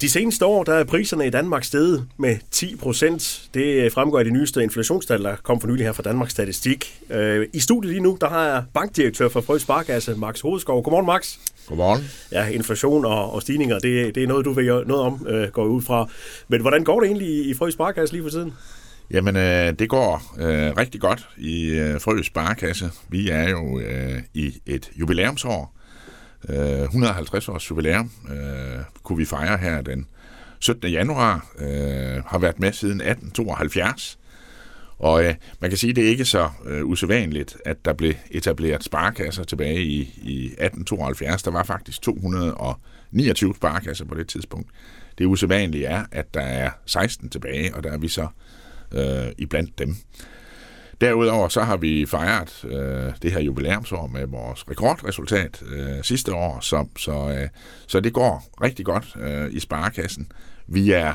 De seneste år der er priserne i Danmark steget med 10 procent. Det fremgår af de nyeste inflationstal, der kom for nylig her fra Danmarks Statistik. Øh, I studiet lige nu, der har jeg bankdirektør for Frø Sparkasse, Max Hovedskov. Godmorgen, Max. Godmorgen. Ja, inflation og, og stigninger, det, det er noget, du ved noget om, øh, går ud fra. Men hvordan går det egentlig i Frø Sparkasse lige for tiden? Jamen, øh, det går øh, rigtig godt i øh, Frø Sparkasse. Vi er jo øh, i et jubilæumsår. Øh, 150 års jubilæum øh, kunne vi fejre her den 17. januar. Øh, har været med siden 1872. Og øh, man kan sige, at det er ikke så øh, usædvanligt, at der blev etableret sparkasser tilbage i, i 1872. Der var faktisk 229 sparkasser på det tidspunkt. Det usædvanlige er, at der er 16 tilbage, og der er vi så øh, iblandt dem. Derudover så har vi fejret øh, det her jubilæumsår med vores rekordresultat øh, sidste år, så, så, øh, så det går rigtig godt øh, i sparekassen. Vi er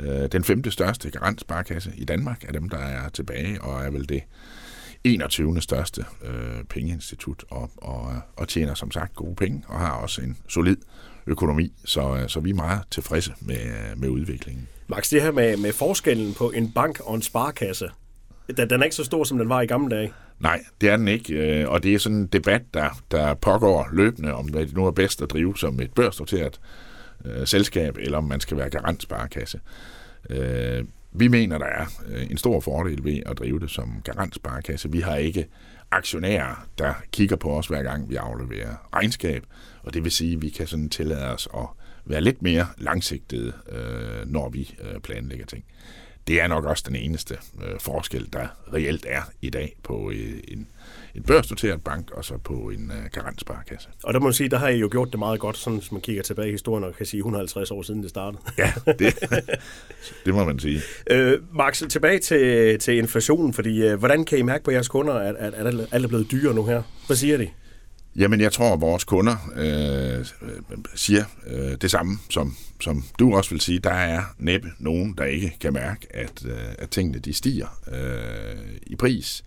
øh, den femte største garantsparkasse i Danmark af dem, der er tilbage, og er vel det 21. største øh, pengeinstitut, og, og, og tjener som sagt gode penge, og har også en solid økonomi, så, øh, så vi er meget tilfredse med, øh, med udviklingen. Max, det her med, med forskellen på en bank og en sparkasse, den, den er ikke så stor, som den var i gamle dage. Nej, det er den ikke, øh, og det er sådan en debat, der, der pågår løbende, om hvad det nu er bedst at drive som et børsnoteret øh, selskab, eller om man skal være garantsparekasse. Øh, vi mener, der er øh, en stor fordel ved at drive det som garantsparekasse. Vi har ikke aktionærer, der kigger på os hver gang vi afleverer regnskab, og det vil sige, at vi kan sådan tillade os at være lidt mere langsigtede, øh, når vi øh, planlægger ting. Det er nok også den eneste øh, forskel, der reelt er i dag på øh, en, en børsnoteret bank og så på en øh, garantsparkasse. Og der må man sige, der har I jo gjort det meget godt, sådan, hvis man kigger tilbage i historien og kan sige 150 år siden det startede. Ja, det, det må man sige. Øh, Max, tilbage til, til inflationen, fordi øh, hvordan kan I mærke på jeres kunder, at, at, at alt er blevet dyrere nu her? Hvad siger de? Jamen, jeg tror, at vores kunder øh, siger øh, det samme, som, som du også vil sige. Der er næppe nogen, der ikke kan mærke, at, øh, at tingene de stiger øh, i pris.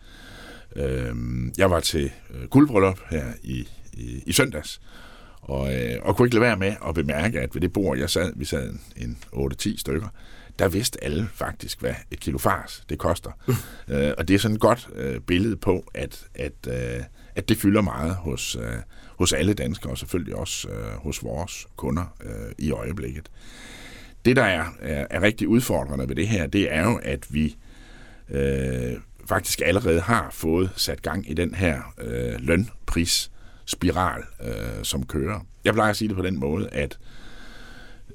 Øh, jeg var til øh, guldbryllup her i, i, i søndags, og, øh, og kunne ikke lade være med at bemærke, at ved det bord, jeg sad, vi sad en 8-10 stykker, der vidste alle faktisk, hvad et kilo fars det koster. øh, og det er sådan et godt øh, billede på, at, at øh, at det fylder meget hos, øh, hos alle danskere, og selvfølgelig også øh, hos vores kunder øh, i øjeblikket. Det, der er, er, er rigtig udfordrende ved det her, det er jo, at vi øh, faktisk allerede har fået sat gang i den her øh, spiral, øh, som kører. Jeg plejer at sige det på den måde, at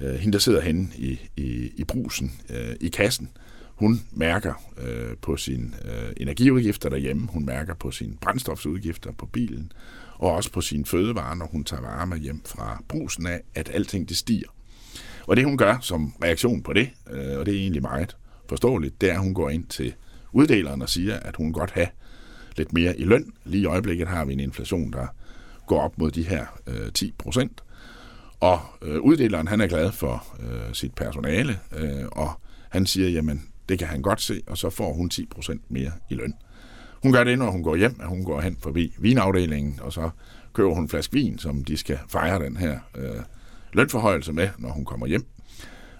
øh, hende, der sidder henne i, i, i brusen, øh, i kassen, hun mærker øh, på sine øh, energiudgifter derhjemme, hun mærker på sine brændstofsudgifter på bilen, og også på sine fødevarer, når hun tager varme hjem fra brusen af, at alting det stiger. Og det hun gør som reaktion på det, øh, og det er egentlig meget forståeligt, det er, at hun går ind til uddeleren og siger, at hun godt have lidt mere i løn. Lige i øjeblikket har vi en inflation, der går op mod de her øh, 10 procent. Og øh, uddeleren han er glad for øh, sit personale, øh, og han siger, jamen det kan han godt se, og så får hun 10% mere i løn. Hun gør det, når hun går hjem, at hun går hen forbi vinafdelingen, og så køber hun en flaske vin, som de skal fejre den her øh, lønforhøjelse med, når hun kommer hjem.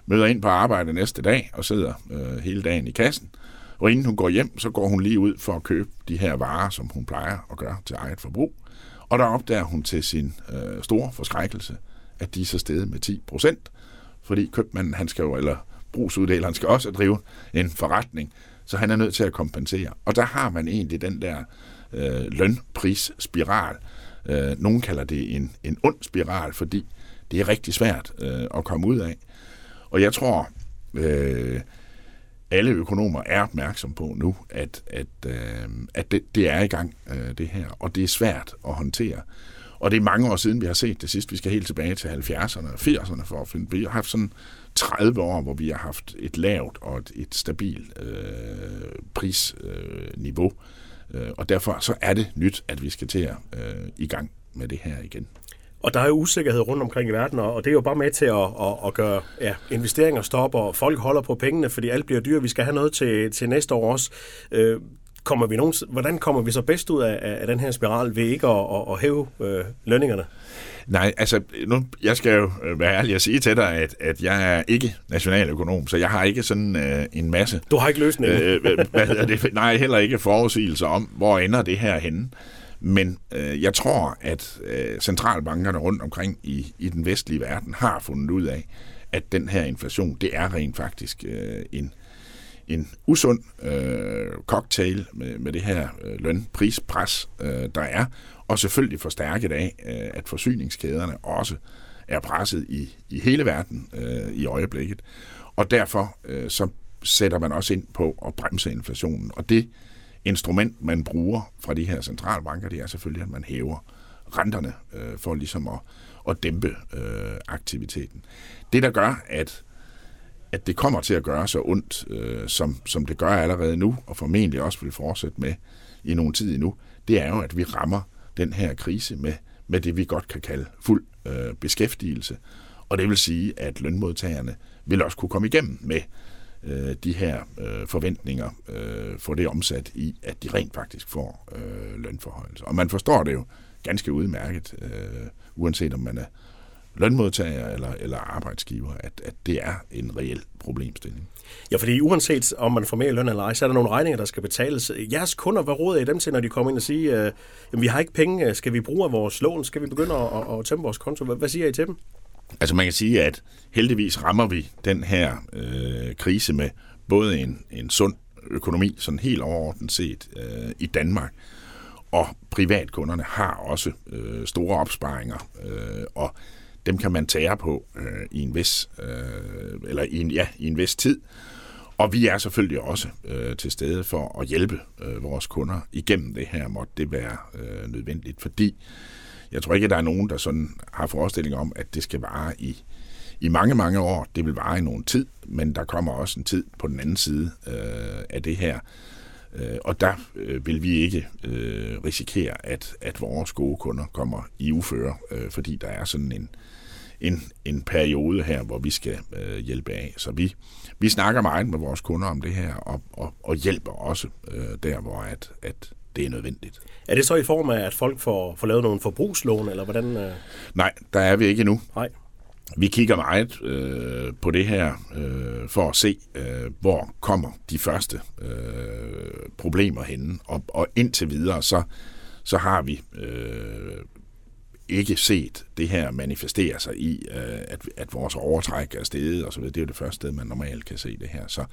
Møder ind på arbejde næste dag og sidder øh, hele dagen i kassen. Og inden hun går hjem, så går hun lige ud for at købe de her varer, som hun plejer at gøre til eget forbrug. Og der opdager hun til sin øh, store forskrækkelse, at de er så steget med 10 procent, fordi købmanden, han skal jo, eller brugsuddeleren skal også drive en forretning, så han er nødt til at kompensere. Og der har man egentlig den der øh, lønprisspiral. Øh, nogen kalder det en, en ond spiral, fordi det er rigtig svært øh, at komme ud af. Og jeg tror, øh, alle økonomer er opmærksom på nu, at, at, øh, at det, det er i gang, øh, det her, og det er svært at håndtere. Og det er mange år siden, vi har set det sidst. Vi skal helt tilbage til 70'erne og 80'erne for at finde. Vi har haft sådan 30 år, hvor vi har haft et lavt og et, et stabilt øh, prisniveau. Øh, øh, og derfor så er det nyt, at vi skal til at øh, i gang med det her igen. Og der er jo usikkerhed rundt omkring i verden, og det er jo bare med til at, at, at gøre ja, investeringer stoppe, og folk holder på pengene, fordi alt bliver dyrt. Vi skal have noget til, til næste år også. Øh, kommer vi nogen, hvordan kommer vi så bedst ud af, af den her spiral ved ikke at, at, at hæve øh, lønningerne? Nej, altså, nu, jeg skal jo være ærlig og sige til dig, at, at jeg er ikke nationaløkonom, så jeg har ikke sådan uh, en masse... Du har ikke løsningen? Øh, hvad hedder det? Nej, heller ikke forudsigelser om, hvor ender det her henne. Men øh, jeg tror, at øh, centralbankerne rundt omkring i, i den vestlige verden har fundet ud af, at den her inflation, det er rent faktisk øh, en, en usund øh, cocktail med, med det her øh, lønprispres, øh, der er, og selvfølgelig forstærket af, øh, at forsyningskæderne også er presset i, i hele verden øh, i øjeblikket. Og derfor øh, så sætter man også ind på at bremse inflationen. Og det instrument, man bruger fra de her centralbanker, det er selvfølgelig, at man hæver renterne øh, for ligesom at, at dæmpe øh, aktiviteten. Det, der gør, at at det kommer til at gøre så ondt, øh, som, som det gør allerede nu, og formentlig også vil fortsætte med i nogen tid endnu, det er jo, at vi rammer den her krise med, med det, vi godt kan kalde fuld øh, beskæftigelse. Og det vil sige, at lønmodtagerne vil også kunne komme igennem med øh, de her øh, forventninger, øh, får det omsat i, at de rent faktisk får øh, lønforhøjelser. Og man forstår det jo ganske udmærket, øh, uanset om man er lønmodtager eller, eller arbejdsgiver, at, at det er en reel problemstilling. Ja, fordi uanset om man får mere løn eller ej, så er der nogle regninger, der skal betales. Jeres kunder, hvad råder I dem til, når de kommer ind og siger, øh, jamen, vi har ikke penge, øh, skal vi bruge af vores lån, skal vi begynde at, at, at tømme vores konto? Hvad, hvad siger I til dem? Altså man kan sige, at heldigvis rammer vi den her øh, krise med både en, en sund økonomi, sådan helt overordnet set øh, i Danmark, og privatkunderne har også øh, store opsparinger, øh, og dem kan man tære på øh, i en vis øh, eller i en, ja, i en vis tid. Og vi er selvfølgelig også øh, til stede for at hjælpe øh, vores kunder igennem det her, måtte det være øh, nødvendigt, fordi jeg tror ikke, at der er nogen, der sådan har forestilling om, at det skal vare i, i mange, mange år. Det vil vare i nogen tid, men der kommer også en tid på den anden side øh, af det her. Øh, og der øh, vil vi ikke øh, risikere, at, at vores gode kunder kommer i uføre, øh, fordi der er sådan en, en, en periode her, hvor vi skal øh, hjælpe af. Så vi, vi snakker meget med vores kunder om det her, og, og, og hjælper også øh, der, hvor at, at det er nødvendigt. Er det så i form af, at folk får, får lavet nogle forbrugslån, eller hvordan? Øh? Nej, der er vi ikke endnu. Nej. Vi kigger meget øh, på det her øh, for at se, øh, hvor kommer de første øh, problemer henne. Og, og indtil videre, så, så har vi øh, ikke set det her manifestere sig i, øh, at, at vores overtræk er steget og så videre. Det er jo det første sted, man normalt kan se det her. Så,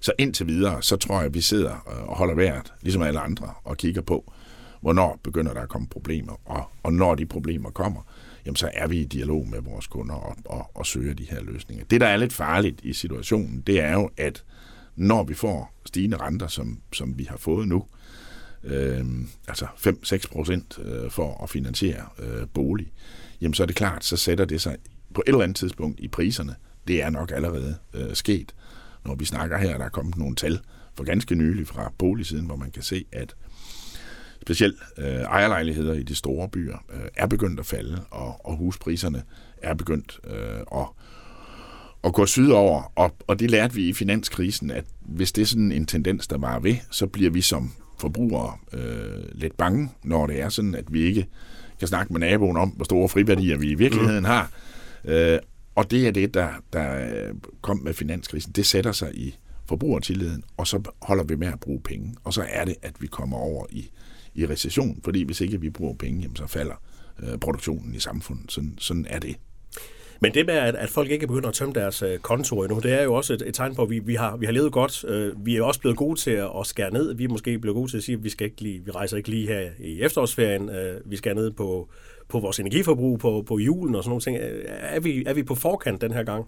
så indtil videre, så tror jeg, at vi sidder øh, og holder vejret, ligesom alle andre, og kigger på, hvornår begynder der at komme problemer. Og, og når de problemer kommer, jamen så er vi i dialog med vores kunder og, og, og søger de her løsninger. Det, der er lidt farligt i situationen, det er jo, at når vi får stigende renter, som, som vi har fået nu, øh, Øhm, altså 5-6 procent øh, for at finansiere øh, bolig, jamen så er det klart, så sætter det sig på et eller andet tidspunkt i priserne. Det er nok allerede øh, sket. Når vi snakker her, der er kommet nogle tal for ganske nylig fra boligsiden, hvor man kan se, at specielt øh, ejerlejligheder i de store byer øh, er begyndt at falde, og, og huspriserne er begyndt øh, at, at gå sydover. Og, og det lærte vi i finanskrisen, at hvis det er sådan en tendens, der var ved, så bliver vi som forbrugere øh, lidt bange, når det er sådan, at vi ikke kan snakke med naboen om, hvor store friværdier vi i virkeligheden mm. har. Øh, og det er det, der, der kom med finanskrisen. Det sætter sig i forbrugertilliden, og så holder vi med at bruge penge. Og så er det, at vi kommer over i, i recession, fordi hvis ikke vi bruger penge, jamen, så falder øh, produktionen i samfundet. Sådan, sådan er det. Men det med, at, at folk ikke begynder at tømme deres øh, kontor endnu, det er jo også et, et tegn på, at vi, vi, har, vi har levet godt. Øh, vi er også blevet gode til at, at skære ned. Vi er måske blevet gode til at sige, at vi, skal ikke lige, vi rejser ikke lige her i efterårsferien. Øh, vi skal ned på, på vores energiforbrug, på, på julen og sådan nogle ting. Øh, er vi, er vi på forkant den her gang?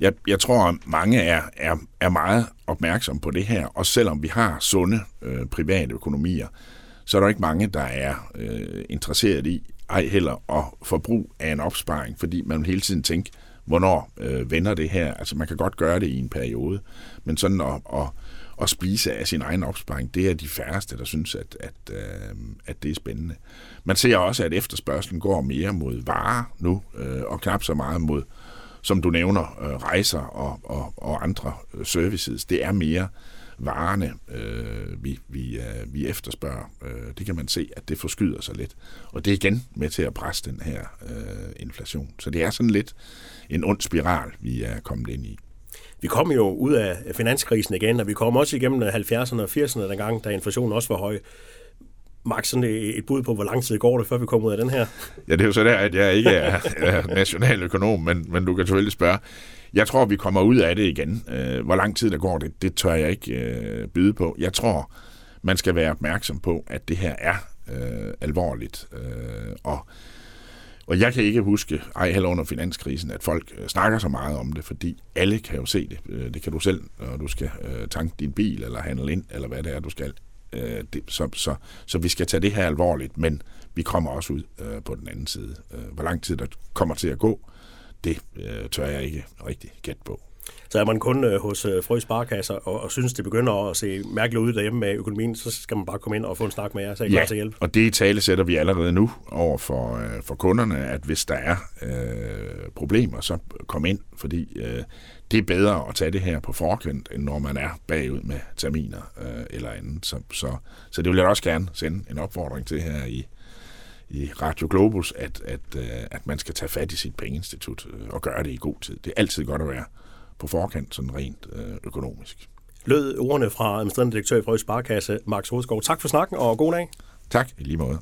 Jeg, jeg tror, at mange er, er, er meget opmærksom på det her, og selvom vi har sunde øh, private økonomier, så er der ikke mange, der er øh, interesseret i, ej heller at forbrug af en opsparing, fordi man hele tiden tænker, hvornår øh, vender det her? Altså man kan godt gøre det i en periode, men sådan at, at, at spise af sin egen opsparing, det er de færreste, der synes, at, at, øh, at det er spændende. Man ser også, at efterspørgselen går mere mod varer nu, øh, og knap så meget mod, som du nævner, øh, rejser og, og, og andre øh, services. Det er mere varerne, øh, vi, vi, øh, vi efterspørger. Øh, det kan man se, at det forskyder sig lidt. Og det er igen med til at presse den her øh, inflation. Så det er sådan lidt en ond spiral, vi er kommet ind i. Vi kom jo ud af finanskrisen igen, og vi kom også igennem 70'erne og 80'erne dengang, da inflationen også var høj. Max, sådan et bud på, hvor lang tid går det, før vi kommer ud af den her? Ja, det er jo så der, at jeg ikke er, er nationaløkonom, men, men du kan selvfølgelig spørge. Jeg tror, vi kommer ud af det igen. Øh, hvor lang tid der går, det, det tør jeg ikke øh, byde på. Jeg tror, man skal være opmærksom på, at det her er øh, alvorligt. Øh, og, og jeg kan ikke huske, ej heller under finanskrisen, at folk øh, snakker så meget om det, fordi alle kan jo se det. Øh, det kan du selv, når du skal øh, tanke din bil, eller handle ind, eller hvad det er, du skal. Øh, det, så, så, så vi skal tage det her alvorligt, men vi kommer også ud øh, på den anden side. Øh, hvor lang tid der kommer til at gå, det øh, tør jeg ikke rigtig gætte på. Så er man kun øh, hos øh, Frø Sparkasser og, og synes, det begynder at se mærkeligt ud derhjemme med økonomien, så skal man bare komme ind og få en snak med jer, så I ja, til hjælp. og det tale sætter vi allerede nu over for, øh, for kunderne, at hvis der er øh, problemer, så kom ind, fordi øh, det er bedre at tage det her på forkant, end når man er bagud med terminer øh, eller andet. Så, så, så det vil jeg også gerne sende en opfordring til her i, i Radio Globus, at, at, øh, at man skal tage fat i sit pengeinstitut øh, og gøre det i god tid. Det er altid godt at være på forkant, sådan rent øh, økonomisk. Lød ordene fra administrerende direktør i Frøs Sparkasse, Max Hovedskov. Tak for snakken, og god dag. Tak, i lige måde.